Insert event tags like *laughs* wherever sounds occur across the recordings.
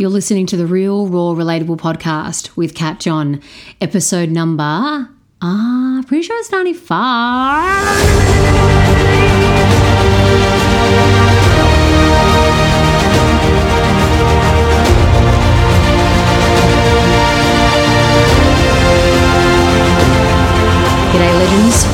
You're listening to the Real Raw Relatable podcast with Kat John, episode number, ah, uh, pretty sure it's 95.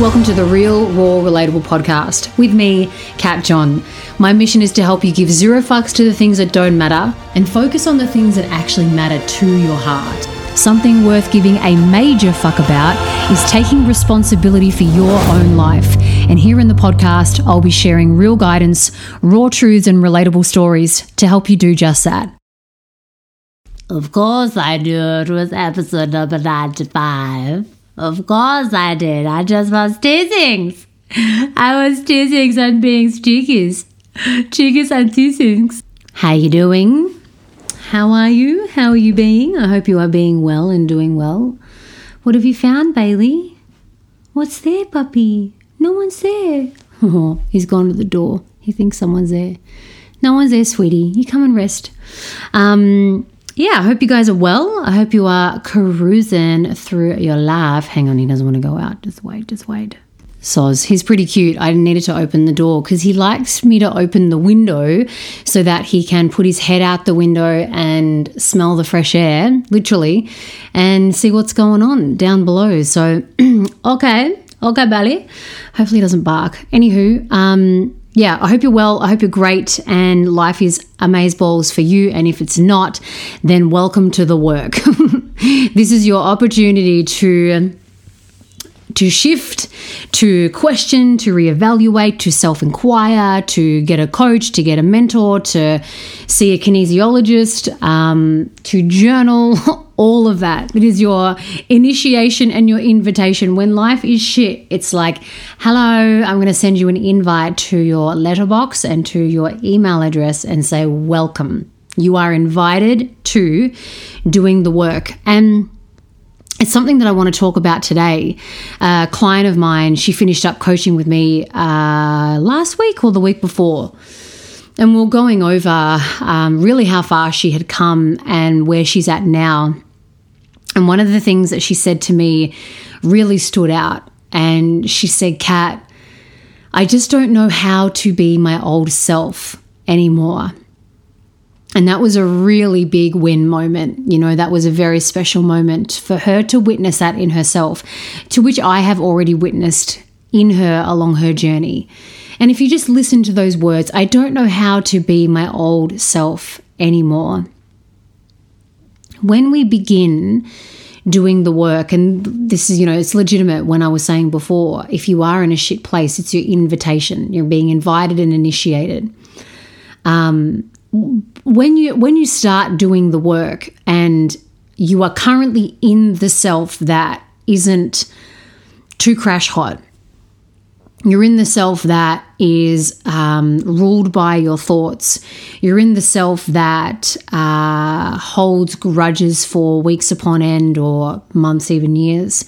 Welcome to the Real, Raw, Relatable podcast with me, Kat John. My mission is to help you give zero fucks to the things that don't matter and focus on the things that actually matter to your heart. Something worth giving a major fuck about is taking responsibility for your own life. And here in the podcast, I'll be sharing real guidance, raw truths, and relatable stories to help you do just that. Of course, I knew it was episode number 95. Of course I did. I just was teasing. I was teasing and being cheekies. Cheekies and teasing. How you doing? How are you? How are you being? I hope you are being well and doing well. What have you found, Bailey? What's there, puppy? No one's there. Oh, *laughs* he's gone to the door. He thinks someone's there. No one's there, sweetie. You come and rest. Um, yeah, I hope you guys are well. I hope you are carousing through your life. Hang on, he doesn't want to go out. Just wait, just wait. Soz, he's pretty cute. I needed to open the door because he likes me to open the window so that he can put his head out the window and smell the fresh air, literally, and see what's going on down below. So, *clears throat* okay, okay, Bally. Hopefully, he doesn't bark. Anywho, um, yeah, I hope you're well. I hope you're great and life is amazeballs for you. And if it's not, then welcome to the work. *laughs* this is your opportunity to to shift, to question, to reevaluate, to self inquire, to get a coach, to get a mentor, to see a kinesiologist, um, to journal, *laughs* all of that. It is your initiation and your invitation. When life is shit, it's like, hello, I'm going to send you an invite to your letterbox and to your email address and say, welcome. You are invited to doing the work. And it's something that I want to talk about today. A client of mine, she finished up coaching with me uh, last week or the week before. And we are going over um, really how far she had come and where she's at now. And one of the things that she said to me really stood out. And she said, Kat, I just don't know how to be my old self anymore. And that was a really big win moment. You know, that was a very special moment for her to witness that in herself, to which I have already witnessed in her along her journey. And if you just listen to those words, I don't know how to be my old self anymore. When we begin doing the work, and this is, you know, it's legitimate when I was saying before, if you are in a shit place, it's your invitation. You're being invited and initiated. Um, when you when you start doing the work and you are currently in the self that isn't too crash hot you're in the self that is um, ruled by your thoughts. You're in the self that uh, holds grudges for weeks upon end or months, even years.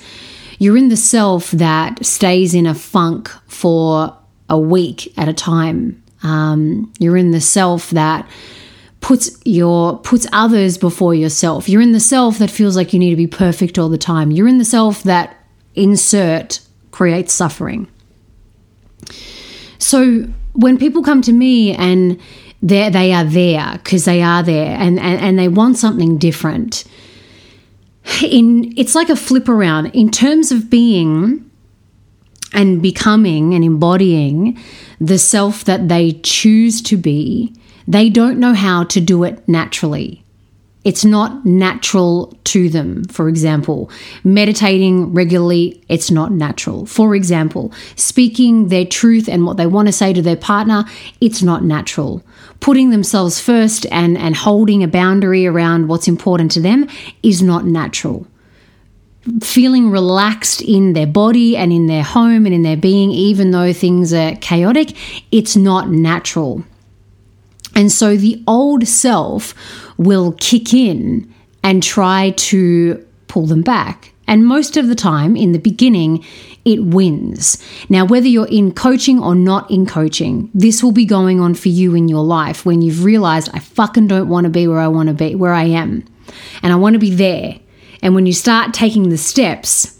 You're in the self that stays in a funk for a week at a time. Um, you're in the self that puts your puts others before yourself. You're in the self that feels like you need to be perfect all the time. You're in the self that insert creates suffering. So when people come to me and they they are there because they are there and, and and they want something different. In it's like a flip around in terms of being and becoming and embodying the self that they choose to be, they don't know how to do it naturally. It's not natural to them. For example, meditating regularly, it's not natural. For example, speaking their truth and what they want to say to their partner, it's not natural. Putting themselves first and, and holding a boundary around what's important to them is not natural. Feeling relaxed in their body and in their home and in their being, even though things are chaotic, it's not natural. And so the old self will kick in and try to pull them back And most of the time, in the beginning, it wins. Now, whether you're in coaching or not in coaching, this will be going on for you in your life when you've realized, I fucking don't want to be where I want to be, where I am. And I want to be there. And when you start taking the steps,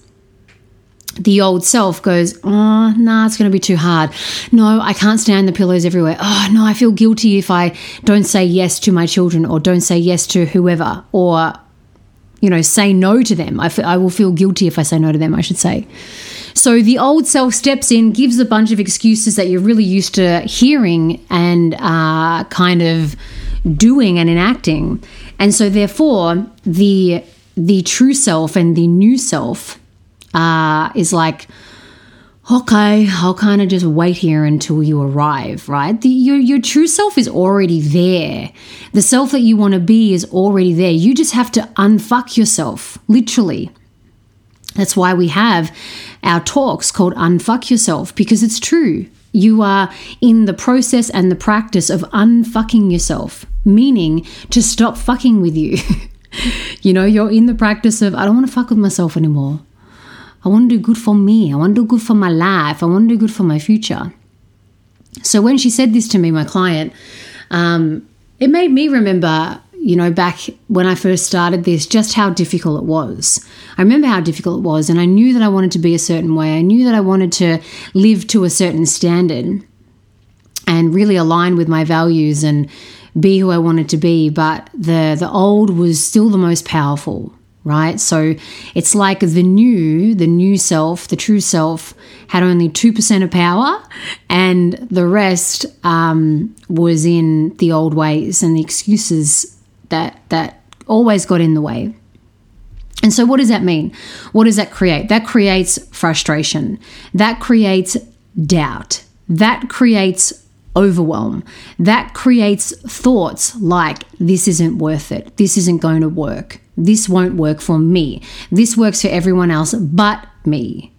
the old self goes, Oh, nah, it's going to be too hard. No, I can't stand the pillows everywhere. Oh, no, I feel guilty if I don't say yes to my children or don't say yes to whoever or, you know, say no to them. I, f- I will feel guilty if I say no to them, I should say. So the old self steps in, gives a bunch of excuses that you're really used to hearing and uh, kind of doing and enacting. And so, therefore, the the true self and the new self uh, is like, okay, I'll kind of just wait here until you arrive, right? The, your, your true self is already there. The self that you want to be is already there. You just have to unfuck yourself, literally. That's why we have our talks called Unfuck Yourself, because it's true. You are in the process and the practice of unfucking yourself, meaning to stop fucking with you. *laughs* you know, you're in the practice of, I don't want to fuck with myself anymore. I want to do good for me. I want to do good for my life. I want to do good for my future. So when she said this to me, my client, um, it made me remember, you know, back when I first started this, just how difficult it was. I remember how difficult it was, and I knew that I wanted to be a certain way. I knew that I wanted to live to a certain standard and really align with my values and be who I wanted to be. But the the old was still the most powerful right? So it's like the new, the new self, the true self had only 2% of power, and the rest um, was in the old ways and the excuses that, that always got in the way. And so, what does that mean? What does that create? That creates frustration. That creates doubt. That creates overwhelm. That creates thoughts like, this isn't worth it. This isn't going to work. This won't work for me. This works for everyone else but me.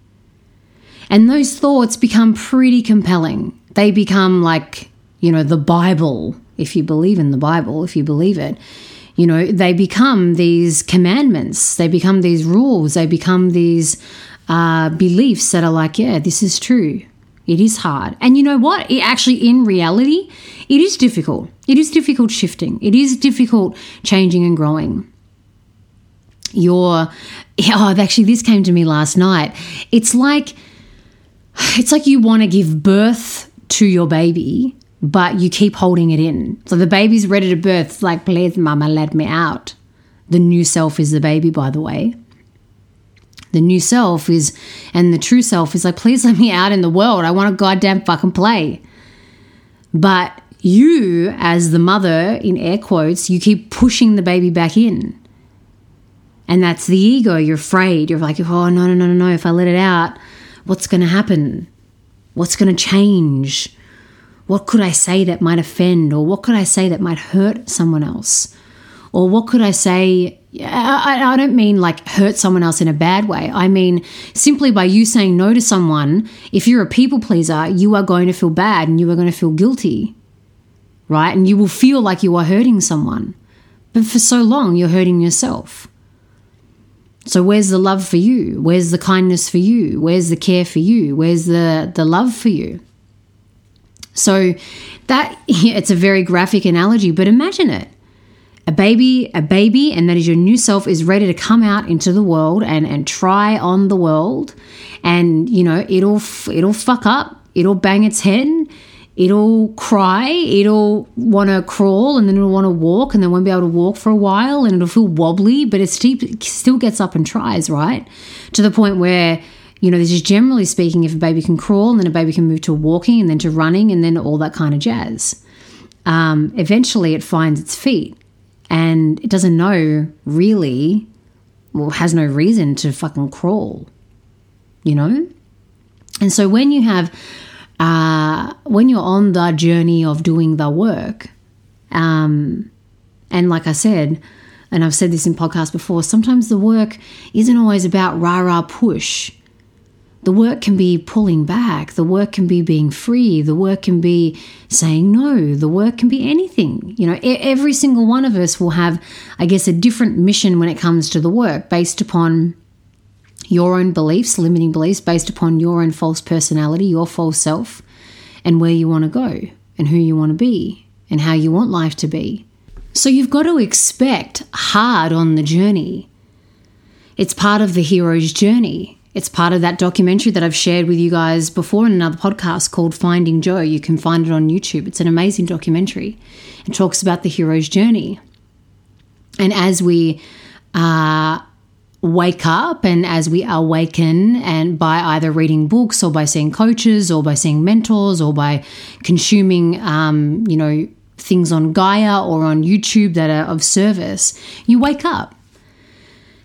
And those thoughts become pretty compelling. They become like, you know, the Bible, if you believe in the Bible, if you believe it. You know, they become these commandments, they become these rules, they become these uh, beliefs that are like, yeah, this is true. It is hard. And you know what? It actually, in reality, it is difficult. It is difficult shifting. It is difficult changing and growing your *laughs* oh actually this came to me last night. It's like *sighs* it's like you want to give birth to your baby but you keep holding it in. So the baby's ready to birth. It's like please mama let me out. The new self is the baby by the way. The new self is and the true self is like please *laughs* let me out in the world. I want to goddamn fucking play. But you as the mother in air quotes you keep pushing the baby back in and that's the ego. You're afraid. You're like, oh, no, no, no, no, no. If I let it out, what's going to happen? What's going to change? What could I say that might offend? Or what could I say that might hurt someone else? Or what could I say? I, I don't mean like hurt someone else in a bad way. I mean simply by you saying no to someone, if you're a people pleaser, you are going to feel bad and you are going to feel guilty, right? And you will feel like you are hurting someone. But for so long, you're hurting yourself. So where's the love for you? Where's the kindness for you? Where's the care for you? Where's the the love for you? So that *laughs* it's a very graphic analogy, but imagine it. A baby, a baby, and that is your new self is ready to come out into the world and and try on the world, and you know it'll it'll fuck up, it'll bang its head, it'll cry, it'll want to crawl, and then it'll want to walk, and then won't be able to walk for a while, and it'll feel wobbly, but it still gets up and tries, right? To the point where, you know, this is generally speaking, if a baby can crawl, and then a baby can move to walking, and then to running, and then all that kind of jazz. Um, eventually, it finds its feet, and it doesn't know really, well, has no reason to fucking crawl, you know? And so when you have uh, when you're on the journey of doing the work, um, and like I said, and I've said this in podcasts before, sometimes the work isn't always about rah rah push. The work can be pulling back. The work can be being free. The work can be saying no. The work can be anything. You know, every single one of us will have, I guess, a different mission when it comes to the work based upon your own beliefs, limiting beliefs based upon your own false personality, your false self, and where you want to go, and who you want to be, and how you want life to be. So you've got to expect hard on the journey. It's part of the hero's journey. It's part of that documentary that I've shared with you guys before in another podcast called Finding Joe. You can find it on YouTube. It's an amazing documentary. It talks about the hero's journey. And as we uh, wake up and as we awaken and by either reading books or by seeing coaches or by seeing mentors or by consuming um, you know things on gaia or on youtube that are of service you wake up.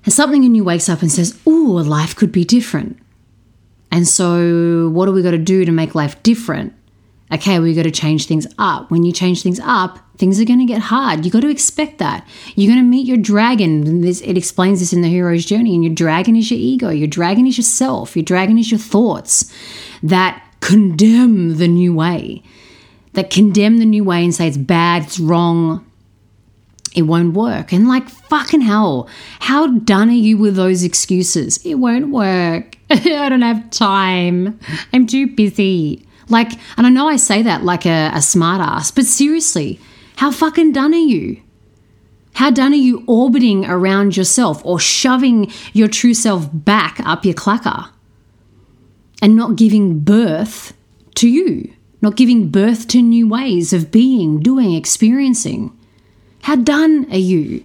And something in you wakes up and says oh life could be different. And so what do we got to do to make life different okay, we got to change things up. When you change things up, things are going to get hard. You got to expect that. You're going to meet your dragon. This, it explains this in the hero's journey. And your dragon is your ego. Your dragon is yourself. Your dragon is your thoughts that condemn the new way, that condemn the new way and say it's bad, it's wrong, it won't work. And like fucking hell, how done are you with those excuses? It won't work. *laughs* I don't have time. I'm too busy. Like, and I know I say that like a, a smartass, but seriously, how fucking done are you? How done are you orbiting around yourself or shoving your true self back up your clacker and not giving birth to you, not giving birth to new ways of being, doing, experiencing? How done are you?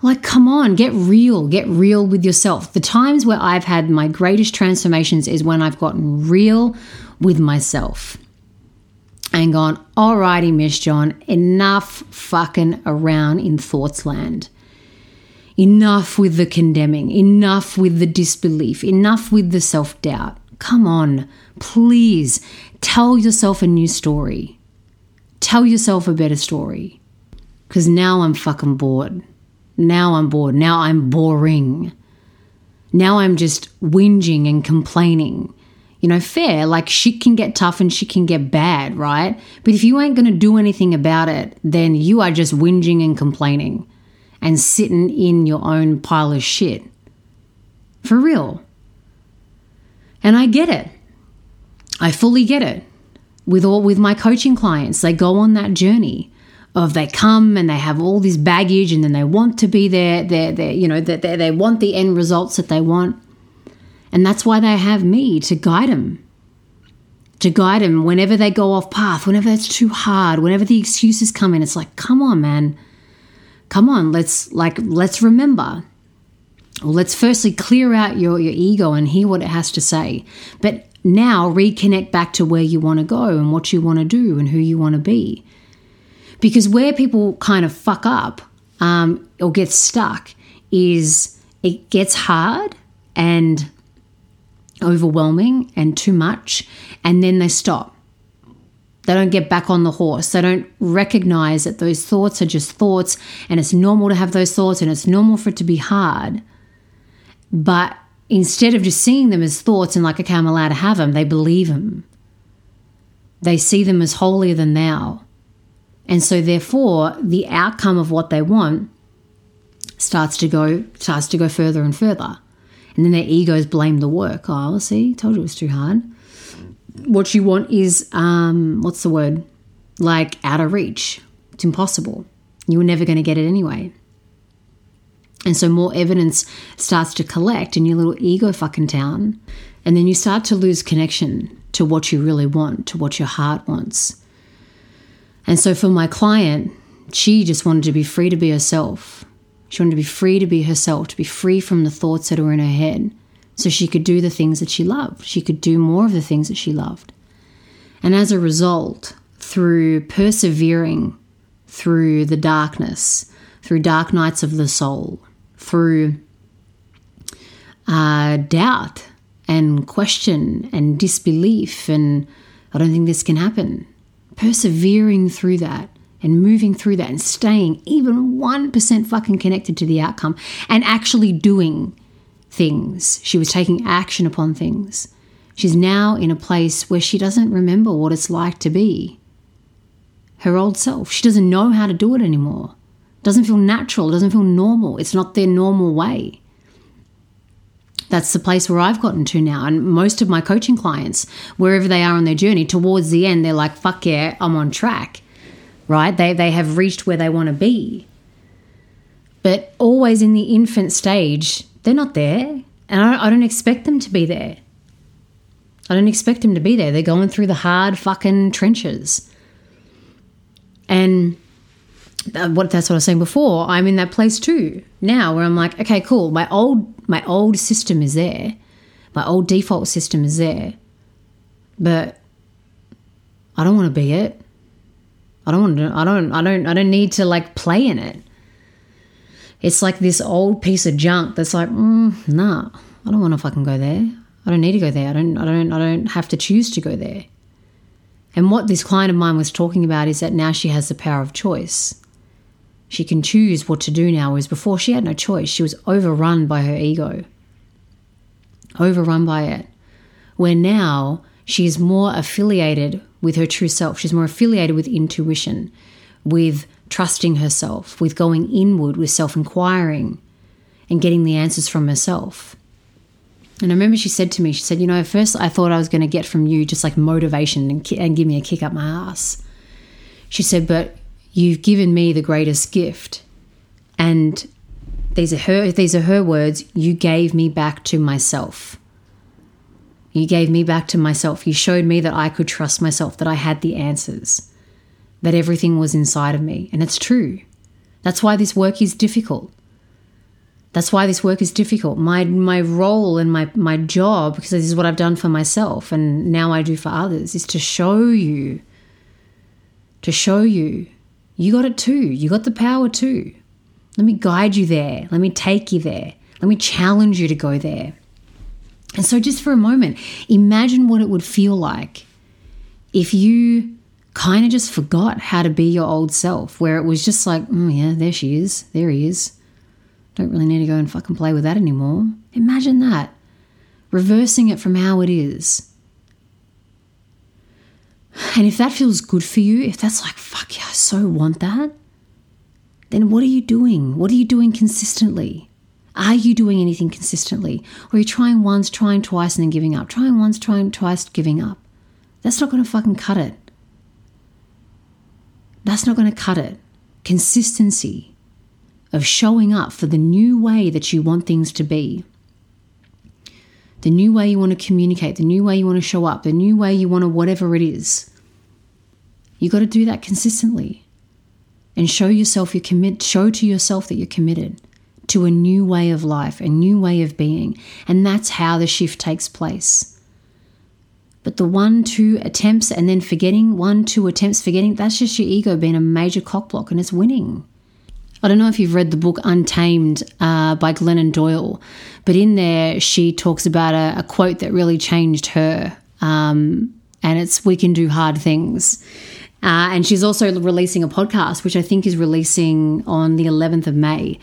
Like, come on, get real, get real with yourself. The times where I've had my greatest transformations is when I've gotten real with myself and gone, alrighty, Miss John, enough fucking around in thoughts land. Enough with the condemning, enough with the disbelief, enough with the self doubt. Come on, please tell yourself a new story. Tell yourself a better story. Because now I'm fucking bored. Now I'm bored. Now I'm boring. Now I'm just whinging and complaining you know, fair. Like shit can get tough and shit can get bad, right? But if you ain't going to do anything about it, then you are just whinging and complaining and sitting in your own pile of shit. For real. And I get it. I fully get it. With all with my coaching clients, they go on that journey of they come and they have all this baggage and then they want to be there, they they you know, that they, they want the end results that they want and that's why they have me to guide them. To guide them whenever they go off path, whenever it's too hard, whenever the excuses come in, it's like, come on, man. Come on, let's like let's remember. Well, let's firstly clear out your, your ego and hear what it has to say. But now reconnect back to where you want to go and what you want to do and who you want to be. Because where people kind of fuck up um, or get stuck is it gets hard and overwhelming and too much, and then they stop. They don't get back on the horse. They don't recognize that those thoughts are just thoughts and it's normal to have those thoughts and it's normal for it to be hard. But instead of just seeing them as thoughts and like, okay, I'm allowed to have them, they believe them. They see them as holier than thou. And so therefore the outcome of what they want starts to go starts to go further and further. And then their egos blame the work. Oh, see, told you it was too hard. What you want is, um, what's the word? Like out of reach. It's impossible. You were never going to get it anyway. And so more evidence starts to collect in your little ego fucking town. And then you start to lose connection to what you really want, to what your heart wants. And so for my client, she just wanted to be free to be herself. She wanted to be free to be herself, to be free from the thoughts that were in her head, so she could do the things that she loved. She could do more of the things that she loved. And as a result, through persevering through the darkness, through dark nights of the soul, through uh, doubt and question and disbelief, and I don't think this can happen. Persevering through that, and moving through that and staying even 1% fucking connected to the outcome and actually doing things. She was taking action upon things. She's now in a place where she doesn't remember what it's like to be her old self. She doesn't know how to do it anymore. Doesn't feel natural, doesn't feel normal. It's not their normal way. That's the place where I've gotten to now. And most of my coaching clients, wherever they are on their journey, towards the end, they're like, fuck yeah, I'm on track, right? They, they have reached where they want to be. But always in the infant stage, they're not there. And I don't, I don't expect them to be there. I don't expect them to be there. They're going through the hard fucking trenches. And uh, what that's what I was saying before. I'm in that place too now, where I'm like, okay, cool. My old my old system is there, my old default system is there, but I don't want to be it. I don't want to. I don't. I don't. I don't need to like play in it. It's like this old piece of junk that's like, mm, nah, I don't want to fucking go there. I don't need to go there. I don't. I don't. I don't have to choose to go there. And what this client of mine was talking about is that now she has the power of choice. She can choose what to do now, whereas before she had no choice. She was overrun by her ego, overrun by it. Where now she is more affiliated with her true self. She's more affiliated with intuition, with trusting herself, with going inward, with self inquiring, and getting the answers from herself. And I remember she said to me, she said, You know, at first I thought I was going to get from you just like motivation and, and give me a kick up my ass. She said, But You've given me the greatest gift. And these are her these are her words, you gave me back to myself. You gave me back to myself. You showed me that I could trust myself, that I had the answers, that everything was inside of me. And it's true. That's why this work is difficult. That's why this work is difficult. My my role and my my job, because this is what I've done for myself and now I do for others, is to show you, to show you you got it too. You got the power too. Let me guide you there. Let me take you there. Let me challenge you to go there. And so, just for a moment, imagine what it would feel like if you kind of just forgot how to be your old self, where it was just like, oh, yeah, there she is. There he is. Don't really need to go and fucking play with that anymore. Imagine that. Reversing it from how it is. And if that feels good for you, if that's like, fuck yeah, I so want that, then what are you doing? What are you doing consistently? Are you doing anything consistently? Or are you trying once, trying twice, and then giving up? Trying once, trying twice, giving up. That's not going to fucking cut it. That's not going to cut it. Consistency of showing up for the new way that you want things to be the new way you want to communicate, the new way you want to show up, the new way you want to whatever it is. You got to do that consistently and show yourself you commit show to yourself that you're committed to a new way of life, a new way of being, and that's how the shift takes place. But the one, two attempts and then forgetting, one, two attempts forgetting, that's just your ego being a major cockblock and it's winning. I don't know if you've read the book Untamed uh, by Glennon Doyle, but in there she talks about a, a quote that really changed her. Um, and it's We Can Do Hard Things. Uh, and she's also releasing a podcast, which I think is releasing on the 11th of May,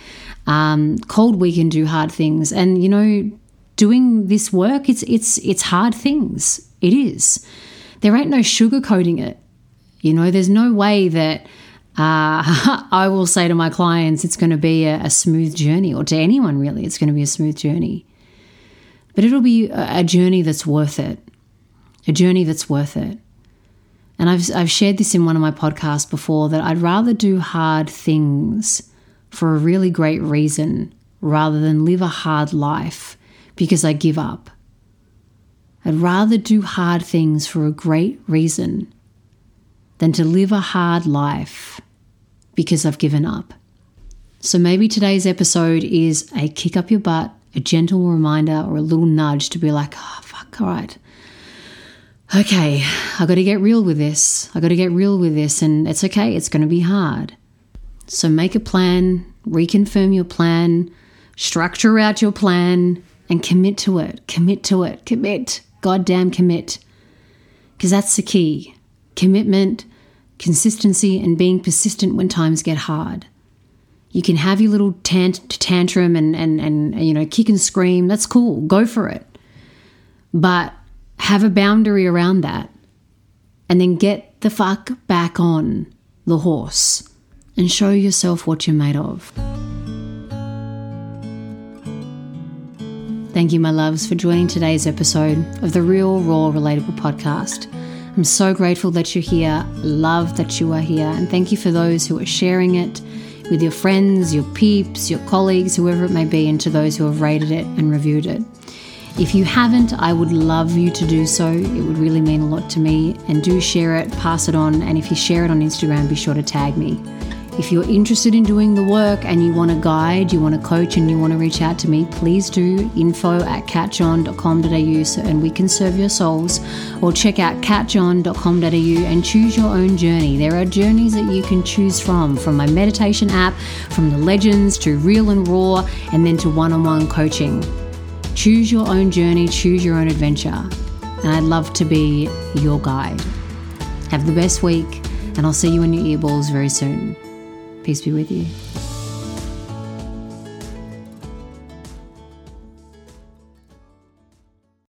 um, called We Can Do Hard Things. And, you know, doing this work, it's, it's, it's hard things. It is. There ain't no sugarcoating it. You know, there's no way that uh, *laughs* I will say to my clients, it's going to be a, a, smooth journey, or to anyone really, it's going to be a smooth journey. But it'll be a, a journey that's worth it, a journey that's worth it. And I've, I've shared this in one of my podcasts before that I'd rather do hard things for a really great reason rather than live a hard life because I give up. I'd rather do hard things for a great reason than to live a hard life because I've given up. So maybe today's episode is a kick up your butt, a gentle reminder, or a little nudge to be like, oh, fuck, all right. Okay, I got to get real with this. I got to get real with this, and it's okay, it's going to be hard. So make a plan, reconfirm your plan, structure out your plan, and commit to it. Commit to it. Commit. Goddamn commit. Because that's the key. Commitment consistency, and being persistent when times get hard. You can have your little tant- tantrum and, and, and, you know, kick and scream. That's cool. Go for it. But have a boundary around that and then get the fuck back on the horse and show yourself what you're made of. Thank you, my loves, for joining today's episode of the Real, Raw, Relatable podcast. I'm so grateful that you're here, love that you are here, and thank you for those who are sharing it with your friends, your peeps, your colleagues, whoever it may be, and to those who have rated it and reviewed it. If you haven't, I would love you to do so. It would really mean a lot to me. And do share it, pass it on, and if you share it on Instagram, be sure to tag me. If you're interested in doing the work and you want a guide, you want a coach, and you want to reach out to me, please do info at catjohn.com.au so, and we can serve your souls. Or check out catjohn.com.au and choose your own journey. There are journeys that you can choose from, from my meditation app, from the legends to real and raw, and then to one on one coaching. Choose your own journey, choose your own adventure. And I'd love to be your guide. Have the best week, and I'll see you in your earballs very soon. Peace be with you.